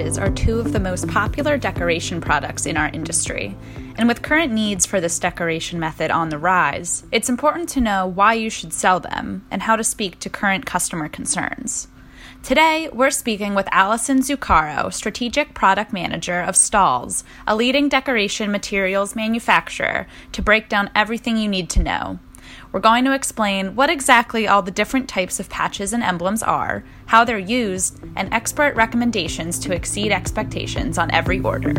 patches are two of the most popular decoration products in our industry. And with current needs for this decoration method on the rise, it's important to know why you should sell them and how to speak to current customer concerns. Today, we're speaking with Allison Zuccaro, Strategic Product Manager of Stahls', a leading decoration materials manufacturer, to break down everything you need to know. We're going to explain what exactly all the different types of patches and emblems are, how they're used, and expert recommendations to exceed expectations on every order.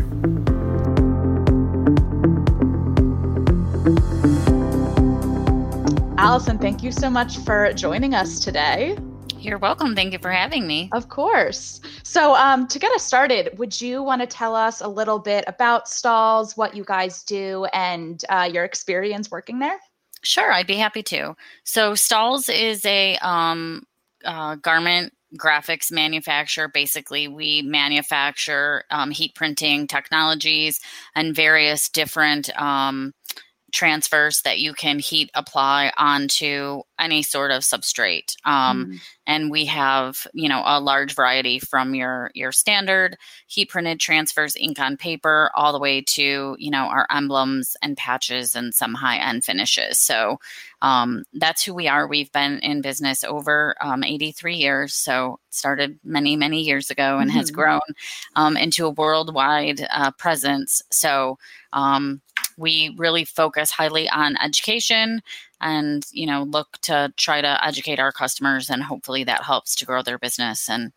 Allison, thank you so much for joining us today. You're welcome. Thank you for having me. Of course. So, um, to get us started, would you want to tell us a little bit about Stahls', what you guys do, and uh, your experience working there? Sure, I'd be happy to. So, Stahls' is a um, uh, garment graphics manufacturer. Basically, we manufacture um, heat printing technologies and various different um, transfers that you can heat apply onto any sort of substrate um, mm. and we have you know a large variety from your your standard heat printed transfers ink on paper all the way to you know our emblems and patches and some high end finishes so um, that's who we are we've been in business over um, 83 years so started many many years ago and mm-hmm. has grown um, into a worldwide uh, presence so um, we really focus highly on education and you know look to try to educate our customers and hopefully that helps to grow their business and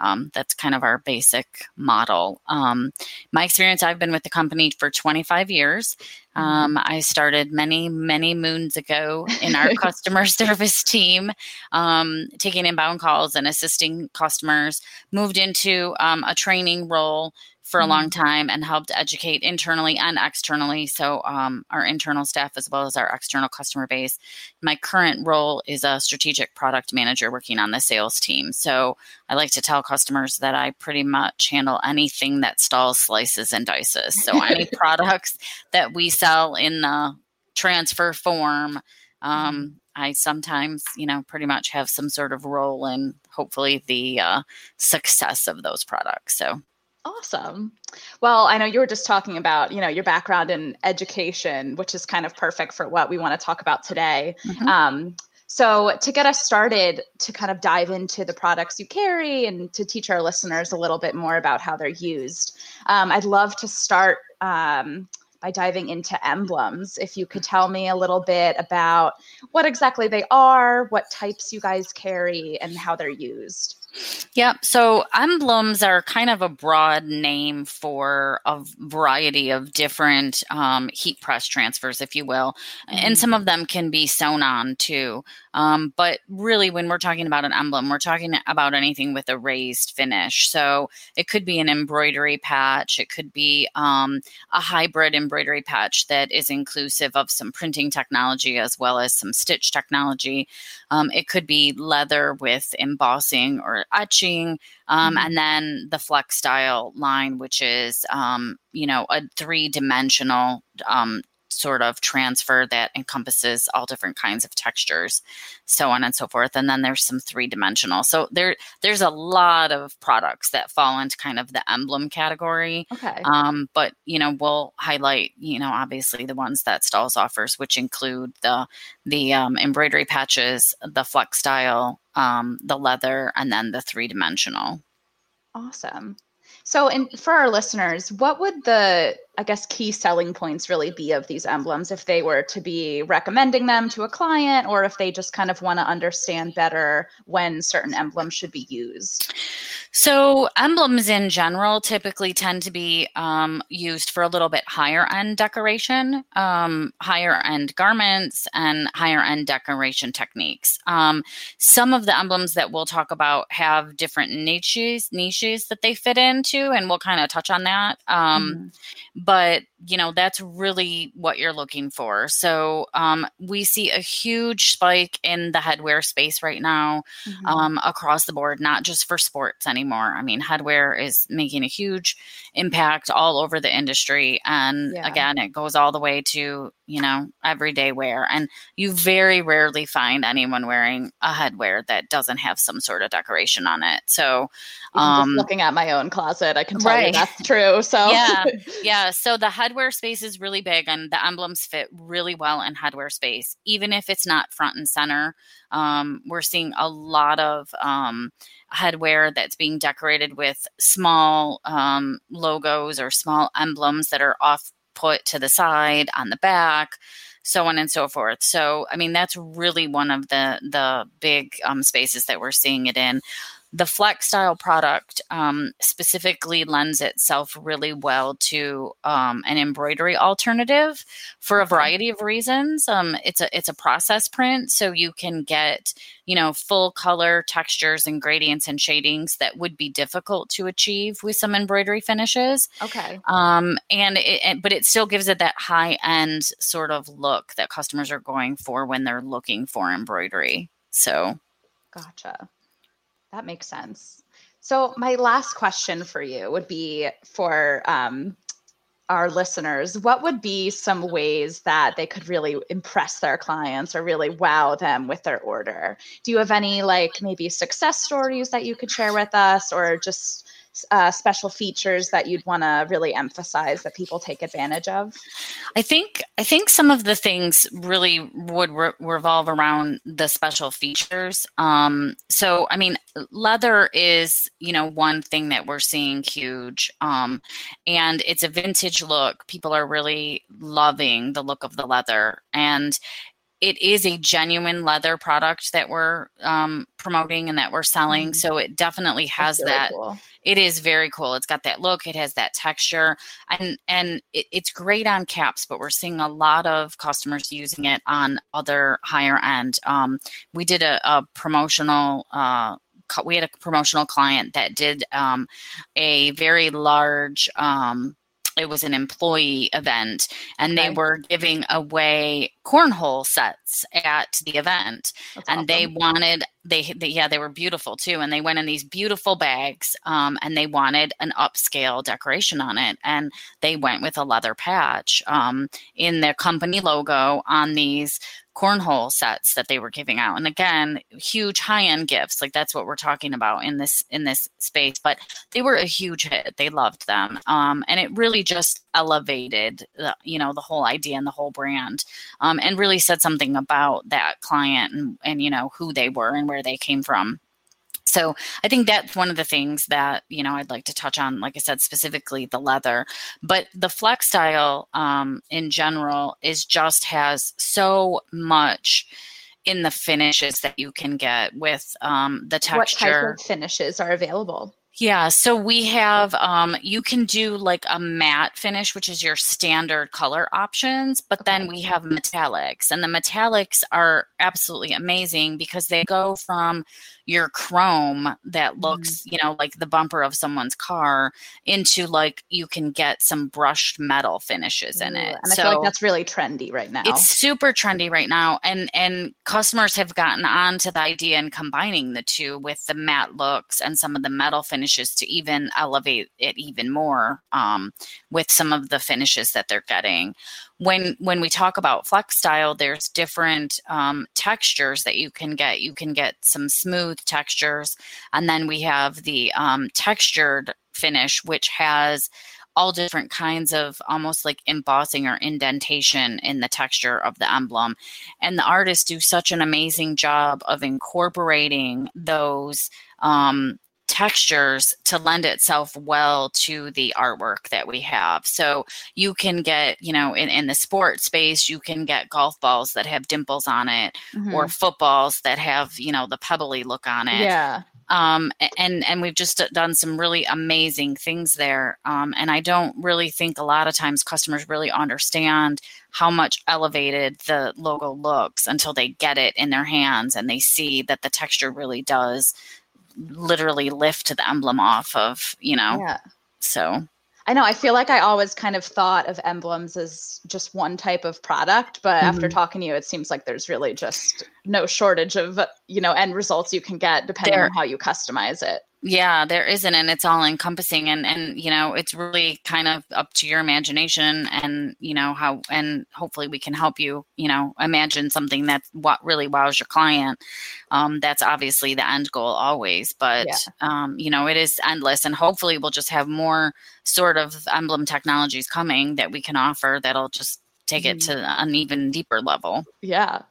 um, that's kind of our basic model. Um, my experience i've been with the company for 25 years. Mm-hmm. um, i started many many moons ago in our customer service team um, taking inbound calls and assisting customers. Moved into um, a training role for a long mm-hmm. time and helped educate internally and externally. So, um, our internal staff as well as our external customer base. My current role is a strategic product manager working on the sales team. So, I like to tell customers that I pretty much handle anything that Stahls', slices and dices. So, any products that we sell in the transfer form. Um, mm-hmm. I sometimes, you know, pretty much have some sort of role in hopefully the uh, success of those products. So Awesome. Well, I know you were just talking about, you know, your background in education, which is kind of perfect for what we want to talk about today. Mm-hmm. Um, so, to get us started, to kind of dive into the products you carry and to teach our listeners a little bit more about how they're used, um, I'd love to start um, by diving into emblems. If you could tell me a little bit about what exactly they are, what types you guys carry, and how they're used. Yep. So emblems are kind of a broad name for a variety of different um, heat press transfers, if you will. Mm-hmm. And some of them can be sewn on too. Um, but really, when we're talking about an emblem, we're talking about anything with a raised finish. So it could be an embroidery patch, it could be um, a hybrid embroidery patch that is inclusive of some printing technology as well as some stitch technology. Um, it could be leather with embossing or etching. Um, mm-hmm. And then the flex style line, which is, um, you know, a three dimensional um, sort of transfer that encompasses all different kinds of textures, so on and so forth. And then there's some three dimensional. So there there's a lot of products that fall into kind of the emblem category. Okay. Um, but you know, we'll highlight, you know, obviously the ones that Stahls' offers, which include the the um, embroidery patches, the flex style, um, the leather, and then the three dimensional. Awesome. So, and for our listeners, what would the, I guess, key selling points really be of these emblems if they were to be recommending them to a client or if they just kind of want to understand better when certain emblems should be used? So, emblems in general typically tend to be um, used for a little bit higher end decoration, um, higher end garments, and higher end decoration techniques. Um, some of the emblems that we'll talk about have different niches, niches that they fit into, and we'll kind of touch on that. Um, mm-hmm. But you know that's really what you're looking for so um, we see a huge spike in the headwear space right now mm-hmm. um, across the board not just for sports anymore i mean headwear is making a huge impact all over the industry and yeah. again it goes all the way to you know everyday wear and you very rarely find anyone wearing a headwear that doesn't have some sort of decoration on it so um, looking at my own closet i can tell right. you that's true so yeah yeah so the headwear space is really big and the emblems fit really well in headwear space even if it's not front and center. Um, we're seeing a lot of um, headwear that's being decorated with small um, logos or small emblems that are off put to the side on the back so on and so forth. So i mean that's really one of the the big um, spaces that we're seeing it in the flex style product um, specifically lends itself really well to um, an embroidery alternative for a variety of reasons. Um, it's a it's a process print, so you can get you know full color textures and gradients and shadings that would be difficult to achieve with some embroidery finishes. Okay. Um, and it, but it still gives it that high end sort of look that customers are going for when they're looking for embroidery. So. Gotcha. That makes sense. So, my last question for you would be for um, our listeners what would be some ways that they could really impress their clients or really wow them with their order? Do you have any, like, maybe success stories that you could share with us or just uh, special features that you'd want to really emphasize that people take advantage of? I think I think some of the things really would re- revolve around the special features. Um, so, I mean, leather is you know one thing that we're seeing huge, um, and it's a vintage look. People are really loving the look of the leather, and it is a genuine leather product that we're um, promoting and that we're selling. Mm-hmm. So it definitely has really that. Cool. It is very cool. It's got that look. It has that texture, and and it, it's great on caps. But we're seeing a lot of customers using it on other higher end. Um, we did a, a promotional. Uh, we had a promotional client that did um, a very large um, it was an employee event and okay. they were giving away cornhole sets at the event That's and awesome. they wanted they, they, yeah they were beautiful too and they went in these beautiful bags um, and they wanted an upscale decoration on it and they went with a leather patch um, in their company logo on these cornhole sets that they were giving out and again huge high-end gifts like that's what we're talking about in this in this space but they were a huge hit they loved them um, and it really just elevated the, you know the whole idea and the whole brand um, and really said something about that client and, and you know who they were and where they came from so I think that's one of the things that you know I'd like to touch on. Like I said, specifically the leather, but the flex style um, in general is just has so much in the finishes that you can get with um, the texture. What type of finishes are available? Yeah, so we have um, you can do like a matte finish, which is your standard color options, but then we have metallics, and the metallics are absolutely amazing because they go from your chrome that looks, mm. you know, like the bumper of someone's car into like you can get some brushed metal finishes in it. And so I feel like that's really trendy right now. It's super trendy right now. And and customers have gotten on to the idea and combining the two with the matte looks and some of the metal finishes to even elevate it even more um, with some of the finishes that they're getting when when we talk about flex style there's different um, textures that you can get. You can get some smooth textures and then we have the um, textured finish which has all different kinds of almost like embossing or indentation in the texture of the emblem. And the artists do such an amazing job of incorporating those um, textures to lend itself well to the artwork that we have. So you can get, you know, in, in the sport space, you can get golf balls that have dimples on it mm-hmm. or footballs that have, you know, the pebbly look on it. Yeah. Um, and and we've just done some really amazing things there. Um, and I don't really think a lot of times customers really understand how much elevated the logo looks until they get it in their hands and they see that the texture really does literally lift the emblem off of, you know. Yeah. So I know. I feel like I always kind of thought of emblems as just one type of product, but mm-hmm. after talking to you, it seems like there's really just no shortage of you know end results you can get depending there, on how you customize it. Yeah, there isn't, and it's all encompassing, and and you know, it's really kind of up to your imagination, and you know how, and hopefully we can help you, you know, imagine something that what really wows your client. Um, that's obviously the end goal always, but yeah. um, you know, it is endless, and hopefully we'll just have more sort of emblem technologies coming that we can offer that'll just take it mm-hmm. to an even deeper level. Yeah,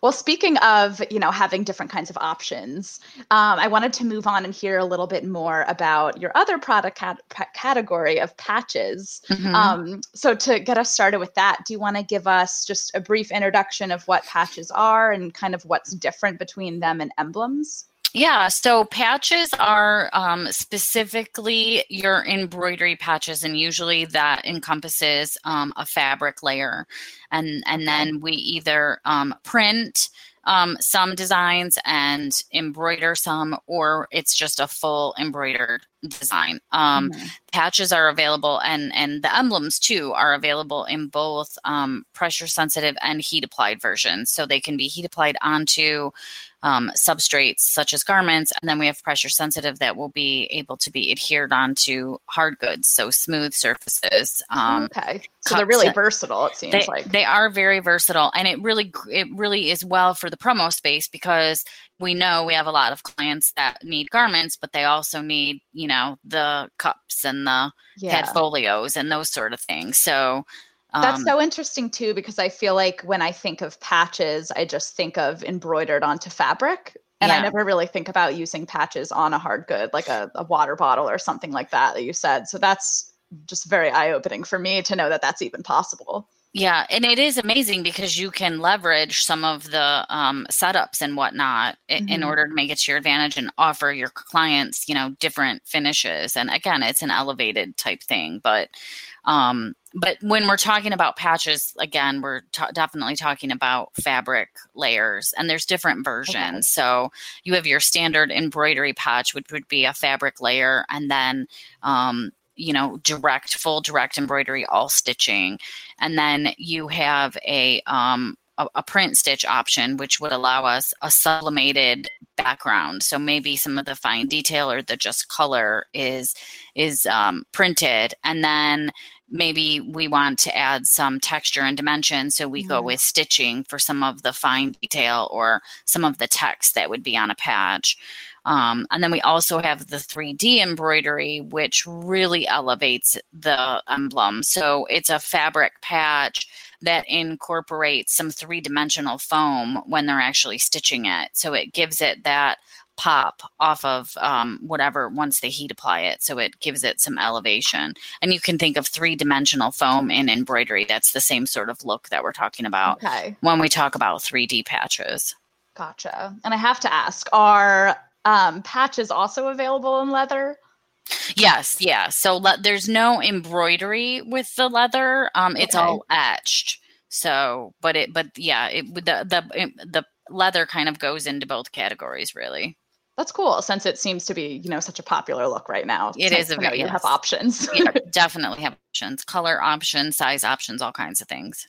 well, speaking of, you know, having different kinds of options, um, I wanted to move on and hear a little bit more about your other product cat- category of patches. Mm-hmm. Um, so to get us started with that, do you want to give us just a brief introduction of what patches are and kind of what's different between them and emblems? Yeah, so patches are um, specifically your embroidery patches, and usually that encompasses um, a fabric layer, and and then we either um, print um, some designs and embroider some, or it's just a full embroidered design. Um, mm-hmm. Patches are available, and and the emblems too are available in both um, pressure sensitive and heat applied versions. So they can be heat applied onto um, substrates such as garments, and then we have pressure sensitive that will be able to be adhered onto hard goods, so smooth surfaces. Um, okay, so they're really versatile. It seems they, like they are very versatile, and it really it really is well for the promo space because we know we have a lot of clients that need garments, but they also need you know the cups and the yeah. folios and those sort of things. So that's um, so interesting too, because I feel like when I think of patches, I just think of embroidered onto fabric. And yeah. I never really think about using patches on a hard good, like a, a water bottle or something like that, that you said. So that's just very eye opening for me to know that that's even possible. Yeah, and it is amazing because you can leverage some of the um, setups and whatnot mm-hmm. in order to make it to your advantage and offer your clients, you know, different finishes. And again, it's an elevated type thing, but um, but when we're talking about patches, again, we're t- definitely talking about fabric layers, and there's different versions. Okay. So you have your standard embroidery patch, which would be a fabric layer, and then um, you know direct full direct embroidery all stitching and then you have a um a, a, print stitch option which would allow us a sublimated background so maybe some of the fine detail or the just color is is um, printed and then maybe we want to add some texture and dimension so we mm-hmm. go with stitching for some of the fine detail or some of the text that would be on a patch um, and then we also have the 3D embroidery, which really elevates the emblem. So it's a fabric patch that incorporates some three dimensional foam when they're actually stitching it. So it gives it that pop off of um, whatever once they heat apply it. So it gives it some elevation. And you can think of three dimensional foam in embroidery. That's the same sort of look that we're talking about okay. when we talk about 3D patches. Gotcha. And I have to ask are um, patch is also available in leather. Yes, yeah. So le- there's no embroidery with the leather. Um, it's okay. all etched. So, but it, but yeah, it the the the leather kind of goes into both categories, really. That's cool, since it seems to be you know such a popular look right now. It is a very you yes. have options. yeah, definitely have options, color options, size options, all kinds of things.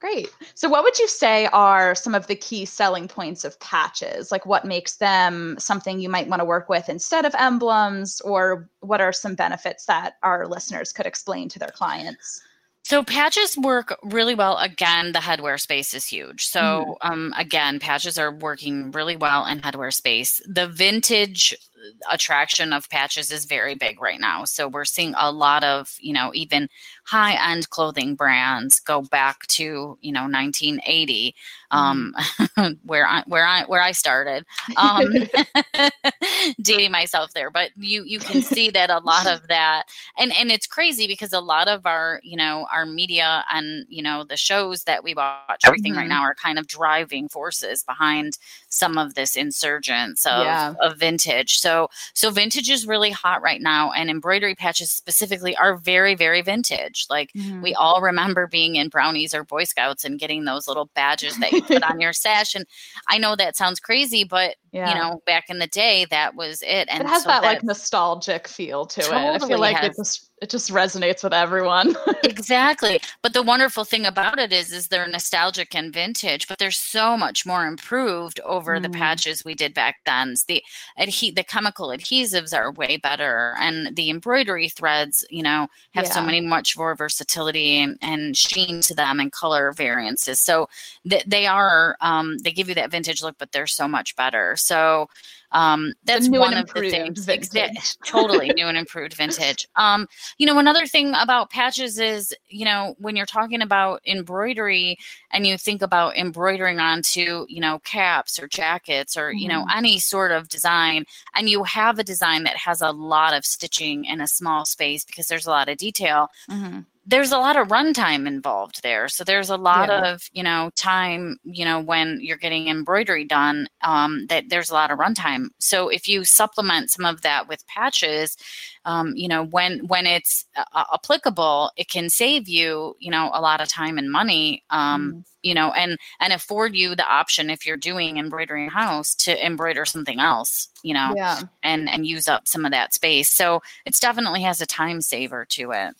Great. So, what would you say are some of the key selling points of patches? Like, what makes them something you might want to work with instead of emblems, or what are some benefits that our listeners could explain to their clients? So patches work really well. Again, the headwear space is huge. So mm um, again, patches are working really well in headwear space. The vintage attraction of patches is very big right now. So we're seeing a lot of, you know, even high end clothing brands go back to, you know, 1980, um, mm. where I, where I, where I started, um, dating myself there, but you, you can see that a lot of that, and, and it's crazy because a lot of our, you know, our media and, you know, the shows that we watch, everything mm-hmm. right now are kind of driving forces behind some of this insurgence of, yeah. of vintage. So so vintage is really hot right now, and embroidery patches specifically are very very vintage. Like mm-hmm. we all remember being in brownies or Boy Scouts and getting those little badges that you put on your sash. And I know that sounds crazy, but yeah. you know back in the day that was it. And it has so that, that, like nostalgic feel to totally it. I feel like has. it's it just resonates with everyone. exactly. But the wonderful thing about it is is they're nostalgic and vintage, but they're so much more improved over mm. the patches we did back then. The adhe- the chemical adhesives are way better and the embroidery threads, you know, have yeah. so many much more versatility and, and, sheen to them and color variances. So th- they are um, they give you that vintage look, but they're so much better. So um, that's one of the things. Vintage. totally new and improved vintage. Um, you know, another thing about patches is, you know, when you're talking about embroidery and you think about embroidering onto, you know, caps or jackets or, mm-hmm. you know, mm-hmm. any sort of design, and you have a design that has a lot of stitching in a small space because there's a lot of detail. Mm-hmm there's a lot of runtime involved there. So there's a lot yeah. of, you know, time, you know, when you're getting embroidery done, um, that there's a lot of runtime. So if you supplement some of that with patches, um, you know, when when it's uh, applicable, it can save you, you know, a lot of time and money. Um, mm. You know, and and afford you the option if you're doing embroidery in house to embroider something else, you know, yeah. and and use up some of that space. So it's definitely has a time saver to it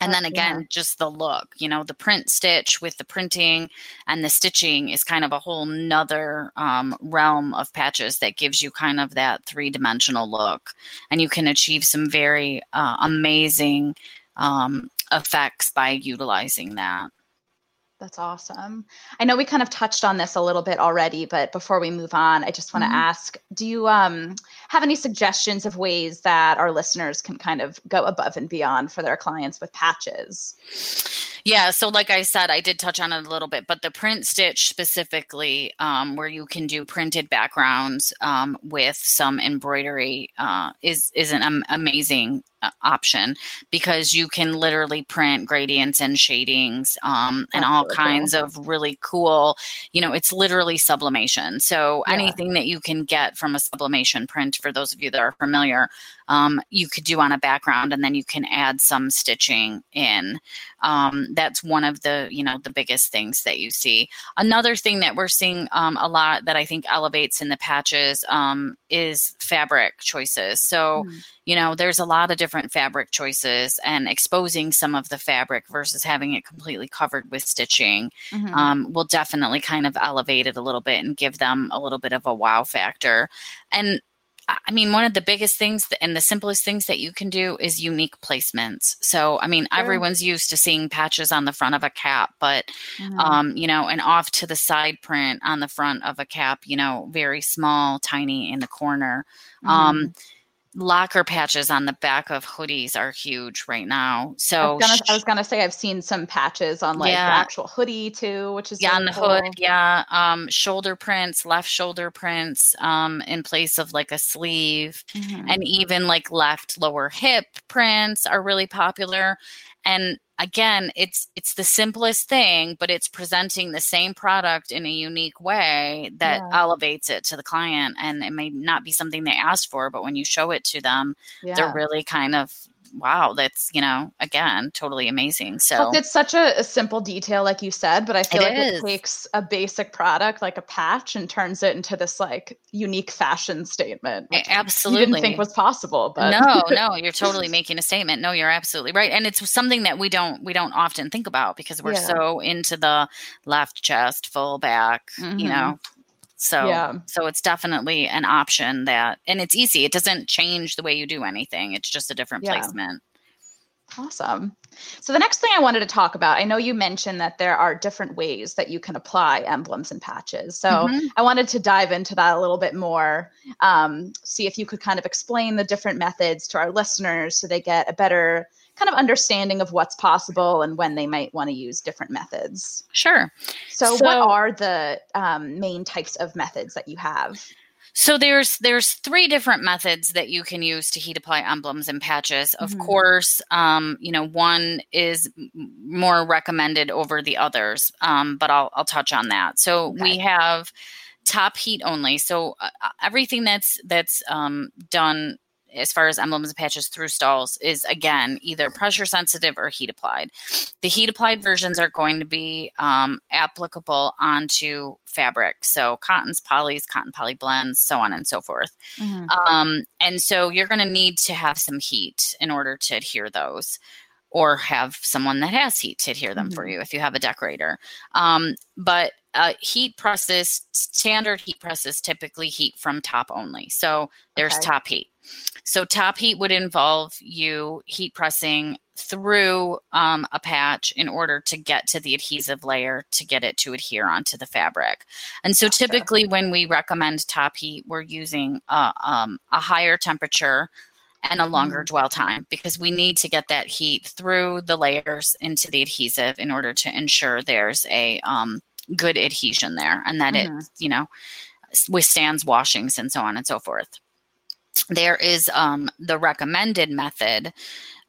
and then again yeah. just the look you know the print stitch with the printing and the stitching is kind of a whole nother um, realm of patches that gives you kind of that three-dimensional look and you can achieve some very uh, amazing um, effects by utilizing that that's awesome. I know we kind of touched on this a little bit already, but before we move on, I just want to mm-hmm. ask do you um, have any suggestions of ways that our listeners can kind of go above and beyond for their clients with patches? Yeah, so like I said, I did touch on it a little bit, but the print stitch specifically, um, where you can do printed backgrounds um, with some embroidery, uh, is is an um, amazing option because you can literally print gradients and shadings um, and all really kinds cool. of really cool. You know, it's literally sublimation. So yeah. anything that you can get from a sublimation print, for those of you that are familiar, um, you could do on a background and then you can add some stitching in um, that's one of the you know the biggest things that you see another thing that we're seeing um, a lot that i think elevates in the patches um, is fabric choices so mm. you know there's a lot of different fabric choices and exposing some of the fabric versus having it completely covered with stitching mm-hmm. Um, will definitely kind of elevate it a little bit and give them a little bit of a wow factor and I mean, one of the biggest things and the simplest things that you can do is unique placements. So, I mean, sure. everyone's used to seeing patches on the front of a cap, but, mm-hmm. um, you know, and off to the side print on the front of a cap, you know, very small, tiny in the corner. Um, mm-hmm. Um, locker patches on the back of hoodies are huge right now. So I was gonna, I was gonna say I've seen some patches on like yeah. the actual hoodie too, which is yeah really on the cool. hood. Yeah, um, shoulder prints, left shoulder prints, um, in place of like a sleeve, mm-hmm. and even like left lower hip prints are really popular. And again it's it's the simplest thing but it's presenting the same product in a unique way that yeah. elevates it to the client and it may not be something they asked for but when you show it to them yeah. they're really kind of wow, that's, you know, again, totally amazing. So it's such a, a, simple detail, like you said, but I feel it like is. it takes a basic product like a patch and turns it into this like unique fashion statement. Absolutely. didn't think was possible, but no, no, you're totally making a statement. No, you're absolutely right. And it's something that we don't, we don't often think about because we're yeah. so into the left chest, full back, mm-hmm. you know, so yeah. so it's definitely an option that and it's easy. It doesn't change the way you do anything. It's just a different yeah. placement. Awesome. So the next thing I wanted to talk about, I know you mentioned that there are different ways that you can apply emblems and patches. So mm-hmm. I wanted to dive into that a little bit more, um, see if you could kind of explain the different methods to our listeners so they get a better kind of understanding of what's possible and when they might want to use different methods. Sure. So, so what are the um, main types of methods that you have? So there's there's three different methods that you can use to heat apply emblems and patches. Of mm-hmm. course, um, you know one is more recommended over the others, um, but I'll I'll touch on that. So okay. we have top heat only. So uh, everything that's that's um, done as far as emblems and patches through Stahls' is again either pressure sensitive or heat applied. The heat applied versions are going to be um, applicable onto fabric, so cottons, polys, cotton poly blends, so on and so forth. Mm-hmm. Um, and so you're going to need to have some heat in order to adhere those or have someone that has heat to adhere them mm-hmm. for you if you have a decorator. Um, but uh, heat presses, standard heat presses typically heat from top only. So there's okay. top heat. So top heat would involve you heat pressing through um, a patch in order to get to the adhesive layer to get it to adhere onto the fabric. And so typically when we recommend top heat, we're using uh, um, a higher temperature and a longer mm. dwell time because we need to get that heat through the layers into the adhesive in order to ensure there's a um, good adhesion there and that mm-hmm. it, you know, withstands washings and so on and so forth. There is um, the recommended method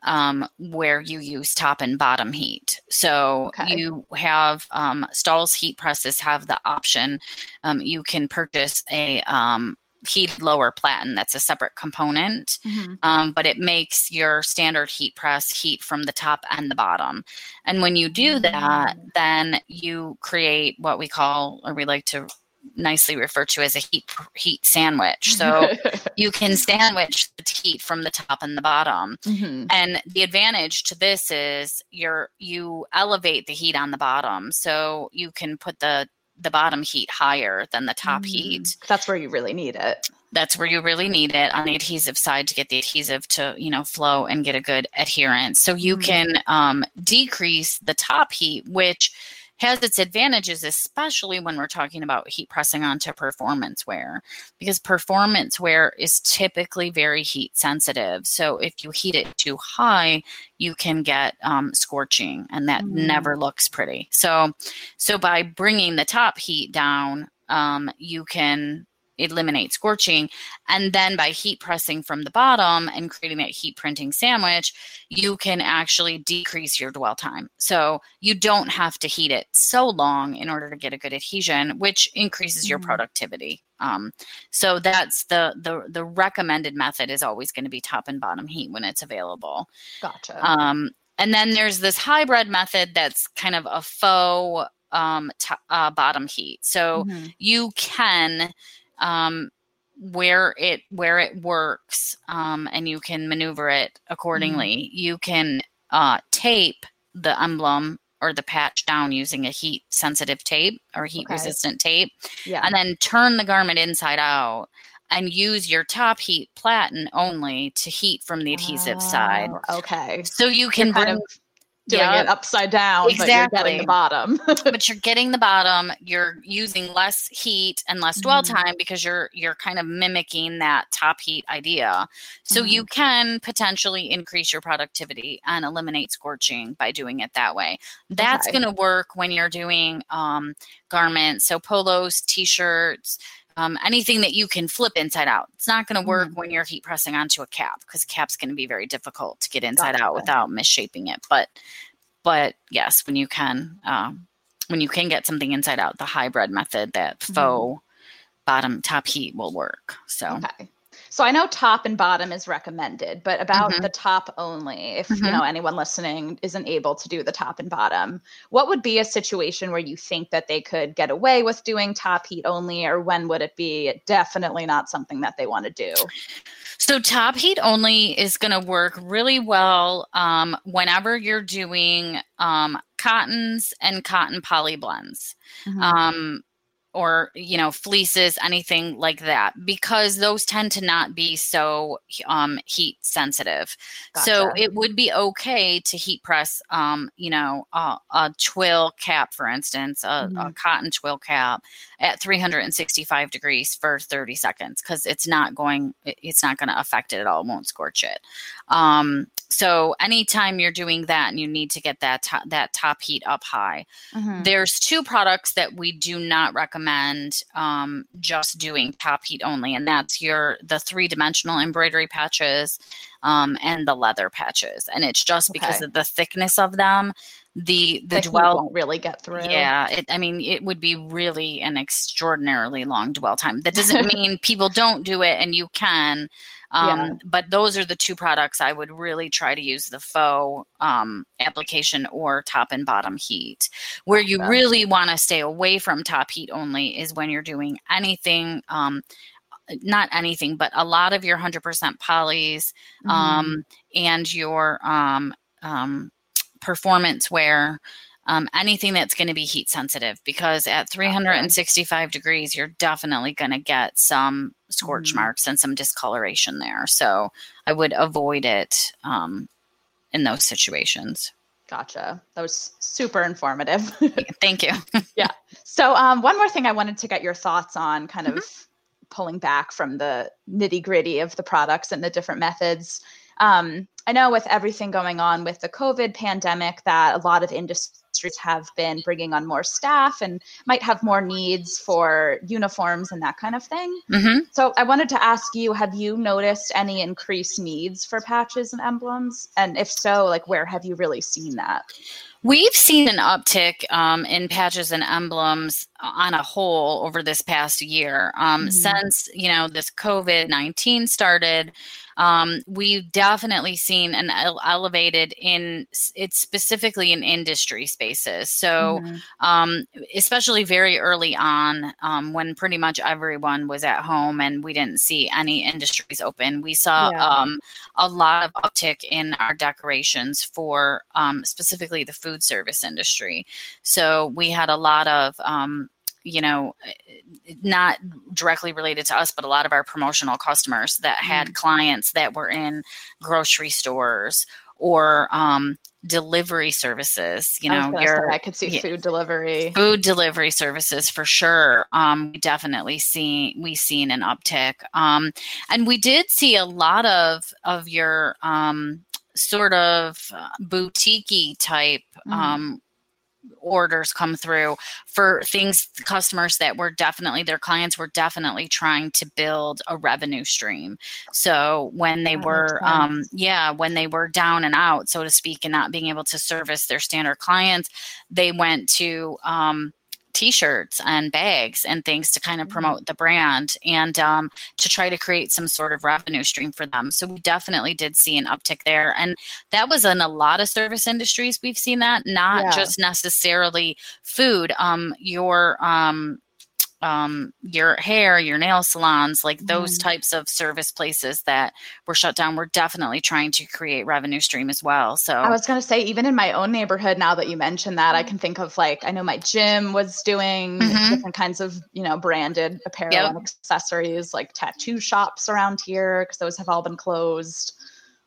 um, where you use top and bottom heat. So okay. you have um, Stahls' heat presses have the option. Um, you can purchase a um, heat lower platen that's a separate component mm-hmm. um, but it makes your standard heat press heat from the top and the bottom and when you do that mm. then you create what we call or we like to nicely refer to as a heat heat sandwich so you can sandwich the heat from the top and the bottom mm-hmm. and the advantage to this is you're you elevate the heat on the bottom so you can put the the bottom heat higher than the top mm, heat. That's where you really need it. That's where you really need it on the adhesive side to get the adhesive to, you know, flow and get a good adherence. So you mm. can um, decrease the top heat, which has its advantages, especially when we're talking about heat pressing onto performance wear, because performance wear is typically very heat sensitive. So if you heat it too high, you can get um, scorching, and that mm. never looks pretty. So, so by bringing the top heat down, um, you can eliminate scorching. And then by heat pressing from the bottom and creating that heat printing sandwich, you can actually decrease your dwell time. So you don't have to heat it so long in order to get a good adhesion, which increases mm-hmm. your productivity. Um, so that's the, the the recommended method is always going to be top and bottom heat when it's available. Gotcha. Um, and then there's this hybrid method that's kind of a faux um, t- uh, bottom heat. So mm-hmm. you can um, where it where it works um, and you can maneuver it accordingly. Mm-hmm. You can uh, tape the emblem or the patch down using a heat sensitive tape or heat okay. resistant tape. Yeah. And then turn the garment inside out and use your top heat platen only to heat from the adhesive oh, side. Okay. So you can bring, of doing yep. it upside down, exactly. but you're getting the bottom. but you're getting the bottom. You're using less heat and less dwell mm-hmm. time because you're you're kind of mimicking that top heat idea. So mm-hmm. you can potentially increase your productivity and eliminate scorching by doing it that way. That's okay. going to work when you're doing um, garments, so polos, t-shirts. Um, anything that you can flip inside out. It's not going to work mm-hmm. when you're heat pressing onto a cap because cap's going to be very difficult to get inside gotcha. out without misshaping it. But but yes, when you can um, when you can get something inside out, the hybrid method that mm-hmm. faux bottom top heat will work. So okay. So I know top and bottom is recommended, but about mm-hmm. the top only, if mm-hmm. you know anyone listening isn't able to do the top and bottom, what would be a situation where you think that they could get away with doing top heat only, or when would it be definitely not something that they want to do? So top heat only is going to work really well um, whenever you're doing um, cottons and cotton poly blends. Mm-hmm. Um, or you know fleeces anything like that because those tend to not be so um, heat sensitive gotcha. so it would be okay to heat press um, you know a, a, twill cap for instance a, mm-hmm. a, cotton twill cap at 365 degrees for 30 seconds because it's not going it's not going to affect it at all it won't scorch it um, so anytime you're doing that and you need to get that that top heat up high mm-hmm. there's two products that we do not recommend um, just doing top heat only and that's your the three dimensional embroidery patches um, and the leather patches and it's just okay. because of the thickness of them the the Like, dwell won't really get through. yeah, it, I mean, it would be really an extraordinarily long dwell time. That doesn't mean people don't do it, and you can. Um, Yeah. But those are the two products I would really try to use the faux um, application or top and bottom heat. Where you really want to stay away from top heat only is when you're doing anything. Um, not anything, but a lot of your 100% polys um, and your um, um, performance wear, um, anything that's going to be heat sensitive, because at 365 degrees, you're definitely going to get some scorch Mhm. marks and some discoloration there. So I would avoid it um, in those situations. Gotcha. That was super informative. Thank you. Yeah. So, um, one more thing I wanted to get your thoughts on, kind of pulling back from the nitty gritty of the products and the different methods. Um, I know with everything going on with the COVID pandemic, that a lot of industries have been bringing on more staff and might have more needs for uniforms and that kind of thing. hmm So, I wanted to ask you have you noticed any increased needs for patches and emblems? And if so, like where have you really seen that? We've seen an uptick um, in patches and emblems on a whole over this past year. Um, Mhm. Since you know this COVID nineteen started, um, we've definitely seen an ele- elevated in it's specifically in industry spaces. So Mhm. um, especially very early on um, when pretty much everyone was at home and we didn't see any industries open. We saw Yeah. um, a lot of uptick in our decorations for um, specifically the food service industry. So we had a lot of um, you know, not directly related to us, but a lot of our promotional customers that had clients that were in grocery stores or um, delivery services. You know, gonna your I could see yeah. food delivery. food delivery services for sure um, we definitely see we seen an uptick um, and we did see a lot of of your um, sort of uh, boutique type Mhm. um, orders come through for things customers that were definitely their clients were definitely trying to build a revenue stream. So when they That were um, yeah when they were down and out so to speak and not being able to service their standard clients they went to um, t-shirts and bags and things to kind of Mhm. promote the brand and um, to try to create some sort of revenue stream for them so we definitely did see an uptick there and that was in a lot of service industries we've seen that not Yeah. just necessarily food um, your um, um, your hair, your nail salons, like those Mhm. types of service places that were shut down, we're definitely trying to create revenue stream as well. So I was going to say, even in my own neighborhood, now that you mentioned that, Mm. I can think of like, I know my gym was doing Mhm. different kinds of, you know, branded apparel Yep. and accessories, like tattoo shops around here, because those have all been closed,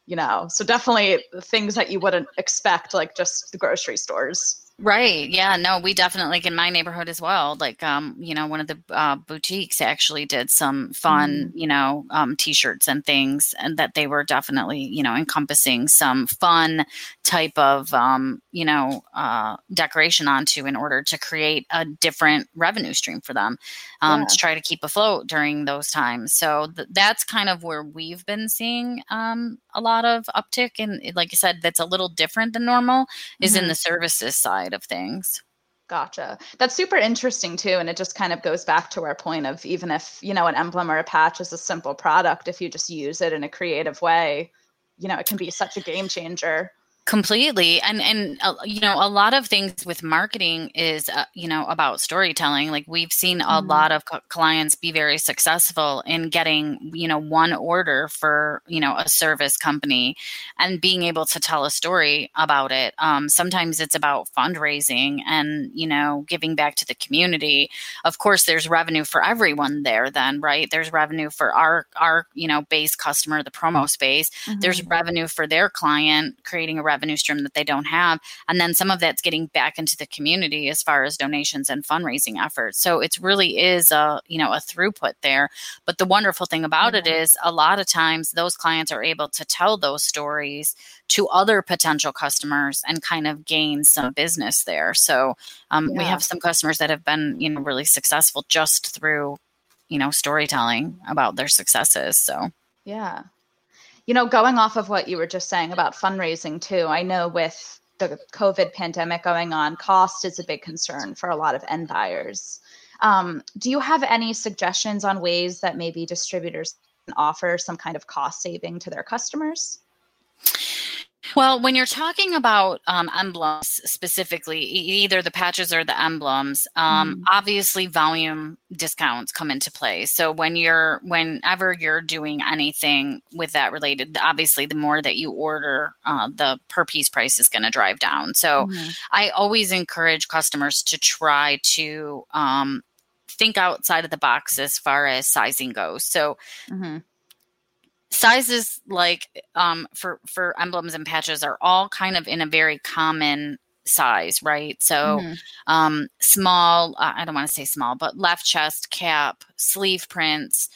you know. So definitely things that you wouldn't expect, like just the grocery stores. Right. Yeah. No, we definitely like in my neighborhood as well. Like, um, you know, one of the uh, boutiques actually did some fun, you know, um, t-shirts and things, and that they were definitely, you know, encompassing some fun type of, um, you know, uh, decoration onto in order to create a different revenue stream for them, um, Yeah. to try to keep afloat during those times. So th- that's kind of where we've been seeing um, a lot of uptick, and like I said, that's a little different than normal is in Mhm. the services side of things. Gotcha. That's super interesting too. And it just kind of goes back to our point of even if, you know, an emblem or a patch is a simple product, if you just use it in a creative way, you know, it can be such a game changer. Completely. And and uh, you know a lot of things with marketing is uh, you know about storytelling. Like we've seen a Mhm. lot of clients be very successful in getting you know one order for you know a service company and being able to tell a story about it. Um, sometimes it's about fundraising and you know giving back to the community. Of course there's revenue for everyone there then right? There's revenue for our our you know base customer the promo space. There's revenue for their client creating a revenue stream that they don't have. And then some of that's getting back into the community as far as donations and fundraising efforts. So it really is a you know a throughput there. But the wonderful thing about it Yeah. is a lot of times those clients are able to tell those stories to other potential customers and kind of gain some business there. So um, we have some customers that have been you know really successful just through you know storytelling about their successes. So Yeah. You know, going off of what you were just saying about fundraising too, I know with the COVID pandemic going on, cost is a big concern for a lot of end buyers. Um, do you have any suggestions on ways that maybe distributors can offer some kind of cost saving to their customers? Well, when you're talking about um, emblems specifically, either the patches or the emblems, um, mm. obviously volume discounts come into play. So when you're, whenever you're doing anything with that related, obviously the more that you order, uh, the per piece price is going to drive down. So mm. I always encourage customers to try to um, think outside of the box as far as sizing goes. So. Mm-hmm sizes like um, for for emblems and patches are all kind of in a very common size, right? So mm-hmm. um, small, uh, I don't want to say small, but left chest, cap, sleeve prints,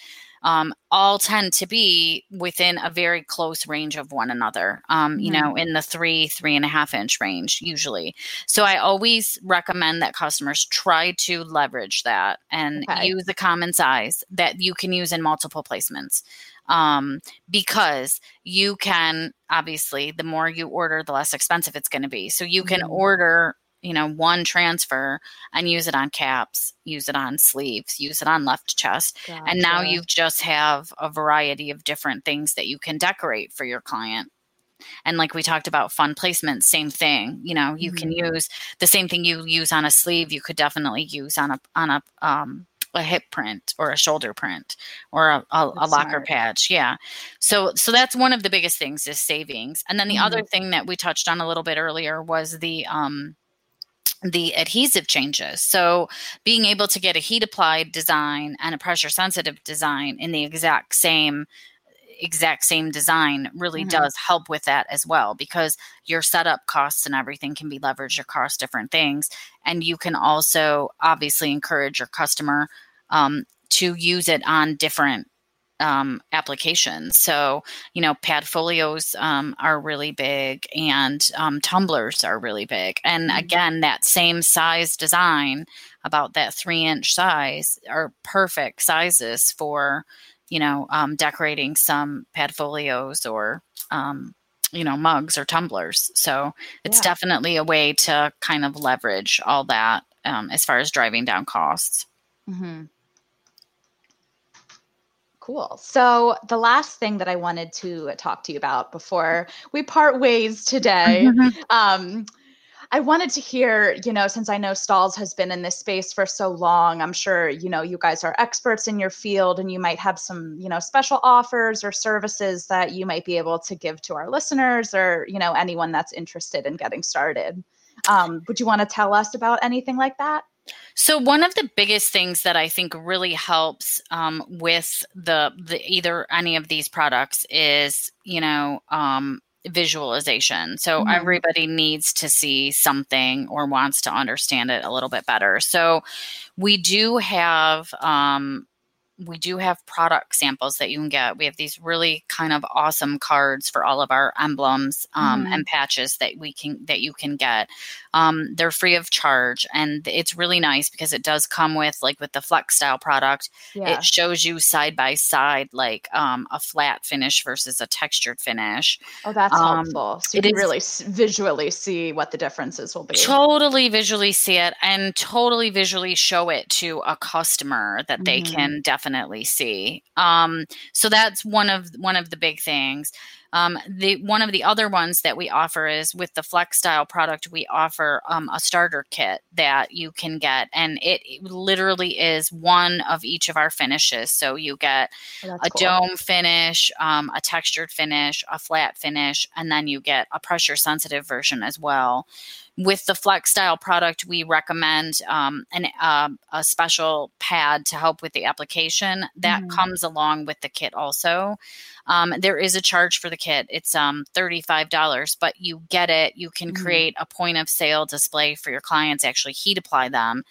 um, all tend to be within a very close range of one another, um, mm-hmm. you know, in the three, three and a half inch range usually. So I always recommend that customers try to leverage that and okay. use a common size that you can use in multiple placements um, because you can obviously the more you order the less expensive it's going to be so you can mm-hmm. order you know one transfer and use it on caps use it on sleeves use it on left chest gotcha. and now you just have a variety of different things that you can decorate for your client and like we talked about fun placement same thing you know you mm-hmm. can use the same thing you use on a sleeve you could definitely use on a on a um, a hip print or a shoulder print or a, a, a locker smart. patch. Yeah. So so that's one of the biggest things is savings. And then the mm-hmm. other thing that we touched on a little bit earlier was the um the adhesive changes. So being able to get a heat applied design and a pressure sensitive design in the exact same exact same design really mm-hmm. does help with that as well because your setup costs and everything can be leveraged across different things and you can also obviously encourage your customer um, to use it on different um, applications. So, you know, pad folios um, are really big and um, tumblers are really big. And mm-hmm. again, that same size design, about that three inch size, are perfect sizes for, you know, um, decorating some pad folios or, um, you know, mugs or tumblers. So it's yeah. definitely a way to kind of leverage all that um, as far as driving down costs. Mm-hmm. Cool. So, the last thing that I wanted to talk to you about before we part ways today, mm-hmm. um, I wanted to hear, you know, since I know Stahls' has been in this space for so long, I'm sure, you know, you guys are experts in your field and you might have some, you know, special offers or services that you might be able to give to our listeners or, you know, anyone that's interested in getting started. Um, would you want to tell us about anything like that? So one of the biggest things that I think really helps um, with the the either any of these products is you know um, visualization. So mm-hmm. everybody needs to see something or wants to understand it a little bit better. So we do have um, we do have product samples that you can get. We have these really kind of awesome cards for all of our emblems um, mm. and patches that we can that you can get. Um, they're free of charge, and it's really nice because it does come with like with the Flex Style product. Yeah. It shows you side by side like um, a flat finish versus a textured finish. Oh, that's um, helpful. So you can is, really visually see what the differences will be. Totally visually see it, and totally visually show it to a customer that they mm-hmm. can definitely definitely see. Um, so that's one of one of the big things. Um, the one of the other ones that we offer is with the Flex Style product, we offer um, a starter kit that you can get, and it, it, literally is one of each of our finishes. So you get oh, a cool. dome finish, um, a textured finish, a flat finish, and then you get a pressure sensitive version as well with the flex style product we recommend um, an, uh, a special pad to help with the application that mm. comes along with the kit also um, there is a charge for the kit. It's um, $35, but you get it. You can mm-hmm. create a point of sale display for your clients, actually heat apply them.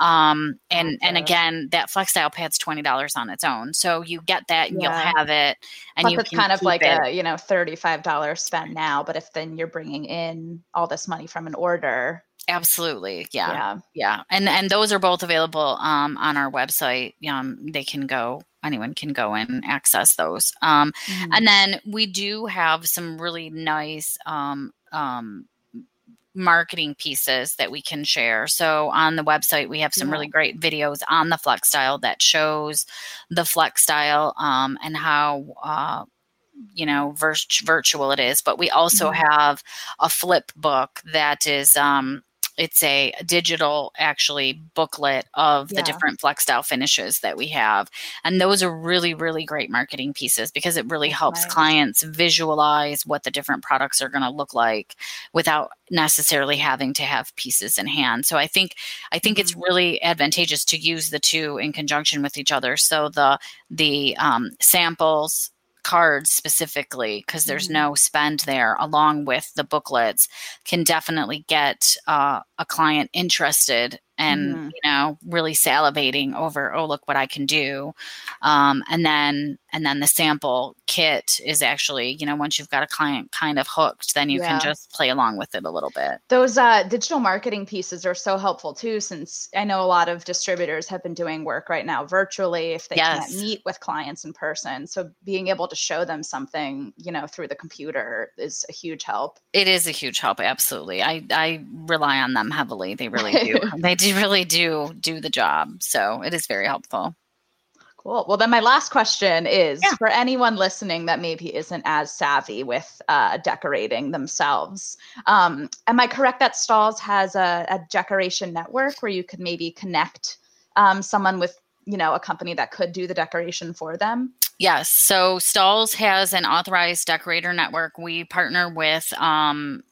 Um, and, okay. and again, that flex style pad's $20 on its own. So you get that and yeah. you'll have it. And Plus you it's kind of like it. a, you know, $35 spent now, but if then you're bringing in all this money from an order, Absolutely. Yeah. Yeah. Yeah. And and those are both available um, on our website. Um, they can go anyone can go and access those. Um, mm-hmm. And then we do have some really nice um, um, marketing pieces that we can share. So on the website, we have some yeah. really great videos on the flex style that shows the flex style um, and how. Uh, you know virtual it is but we also mm-hmm. have a flip book that is um, it's a digital actually booklet of yeah. the different flex style finishes that we have and those are really really great marketing pieces because it really helps nice. clients visualize what the different products are going to look like without necessarily having to have pieces in hand so i think i think mm-hmm. it's really advantageous to use the two in conjunction with each other so the the um, samples cards specifically because there's mm-hmm. no spend there along with the booklets can definitely get uh, a client interested and mm-hmm. you know really salivating over oh look what i can do um, and then and then the sample kit is actually you know once you've got a client kind of hooked then you yeah. can just play along with it a little bit those uh, digital marketing pieces are so helpful too since i know a lot of distributors have been doing work right now virtually if they yes. can't meet with clients in person so being able to show them something you know through the computer is a huge help it is a huge help absolutely i i rely on them heavily they really do they do really do do the job. So it is very helpful. Cool. Well, then my last question is yeah. for anyone listening that maybe isn't as savvy with uh, decorating themselves. Um, am I correct that Stahls' has a, a, decoration network where you could maybe connect um, someone with, you know, a company that could do the decoration for them? Yes. So Stahls' has an authorized decorator network. We partner with um,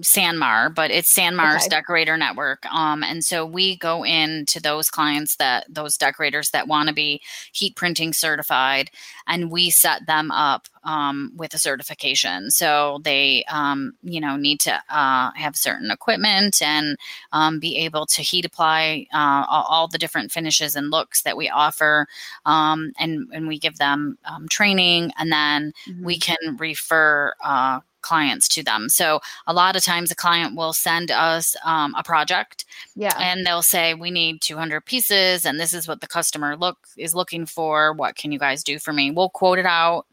Sanmar, but it's Sanmar's okay. decorator network. Um, and so we go in to those clients that those decorators that want to be heat printing certified, and we set them up um, with a certification. So they, um, you know, need to uh, have certain equipment and um, be able to heat apply uh, all, the different finishes and looks that we offer, um, and and we give them um, training, and then mm-hmm. we can refer. Uh, clients to them. So a lot of times a client will send us um, a project, yeah, and they'll say we need 200 pieces, and this is what the customer look is looking for. What can you guys do for me? We'll quote it out.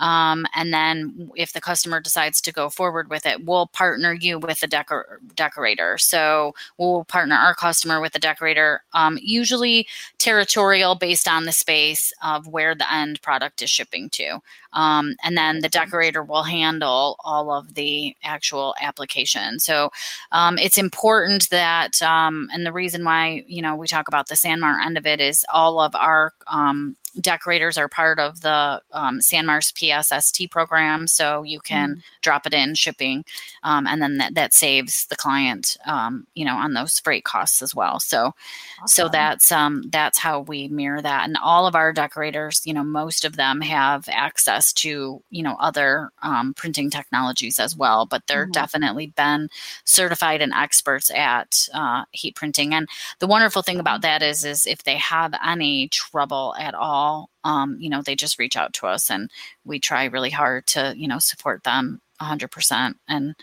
Um, and then if the customer decides to go forward with it, we'll partner you with a decor- decorator. So we'll partner our customer with a decorator, um, usually territorial based on the space of where the end product is shipping to. Um, and then the decorator will handle all of the actual application. So um, it's important that, um, and the reason why, you know, we talk about the Sanmar end of it is all of our um, decorators are part of the um, Sanmar's PSST program, so you can mm. drop it in shipping, um, and then that, that saves the client, um, you know, on those freight costs as well. So, awesome. so that's um, that's how we mirror that, and all of our decorators, you know, most of them have access to you know other um, printing technologies as well, but they're mm-hmm. definitely been certified and experts at uh, heat printing. And the wonderful thing about that is, is if they have any trouble at all all, um, you know, they just reach out to us and we try really hard to, you know, support them 100%. And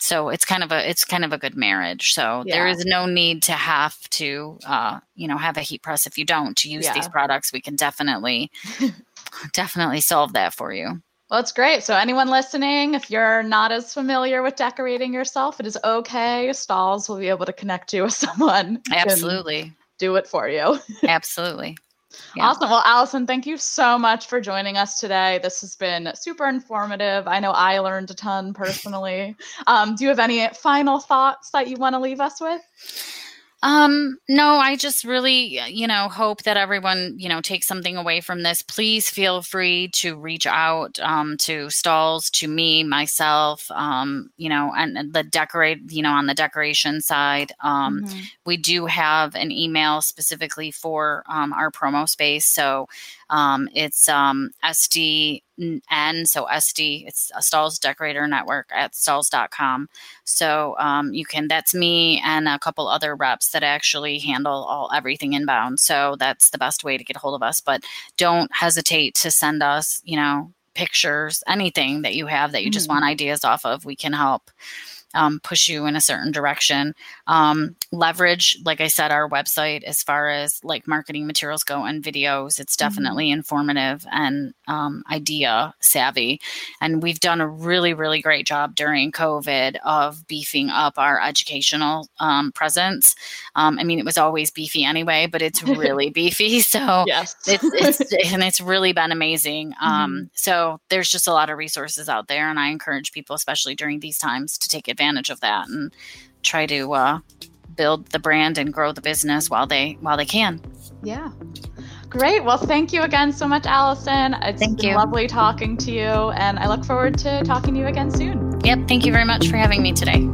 so it's kind of a it's kind of a good marriage. So yeah. there is no need to have to, uh, you know, have a heat press if you don't to use yeah. these products. We can definitely, definitely solve that for you. Well, it's great. So, anyone listening, if you're not as familiar with decorating yourself, it is okay. Stahls' will be able to connect you with someone. Absolutely. Do it for you. Absolutely. Yeah. Awesome. Well, Allison, thank you so much for joining us today. This has been super informative. I know I learned a ton personally. Um, do you have any final thoughts that you want to leave us with? Um, no, I just really, you know, hope that everyone, you know, takes something away from this. Please feel free to reach out um, to Stahls', to me, myself, um, you know, and, the decorate, you know, on the decoration side. Um, mm-hmm. We do have an email specifically for um, our promo space. So um, it's um, SD N, so SD, it's a Stahls' Decorator Network at stahls.com. So um, you can, that's me and a couple other reps that actually handle all everything inbound. So that's the best way to get a hold of us. But don't hesitate to send us, you know, pictures, anything that you have that you just mm-hmm. want ideas off of. We can help um, push you in a certain direction. Um, leverage, like I said, our website as far as like marketing materials go and videos. It's mm-hmm. definitely mm-hmm. informative and um, idea savvy. And we've done a really, really great job during COVID of beefing up our educational um, presence. Um, I mean, it was always beefy anyway, but it's really beefy. So yes. it's, it's, and it's really been amazing. Um, mm-hmm. So there's just a lot of resources out there. And I encourage people, especially during these times, to take advantage of that and try to uh, build the brand and grow the business while they while they can. Yeah. Great. Well, thank you again so much, Allison. It's thank been you. lovely talking to you, and I look forward to talking to you again soon. Yep. Thank you very much for having me today.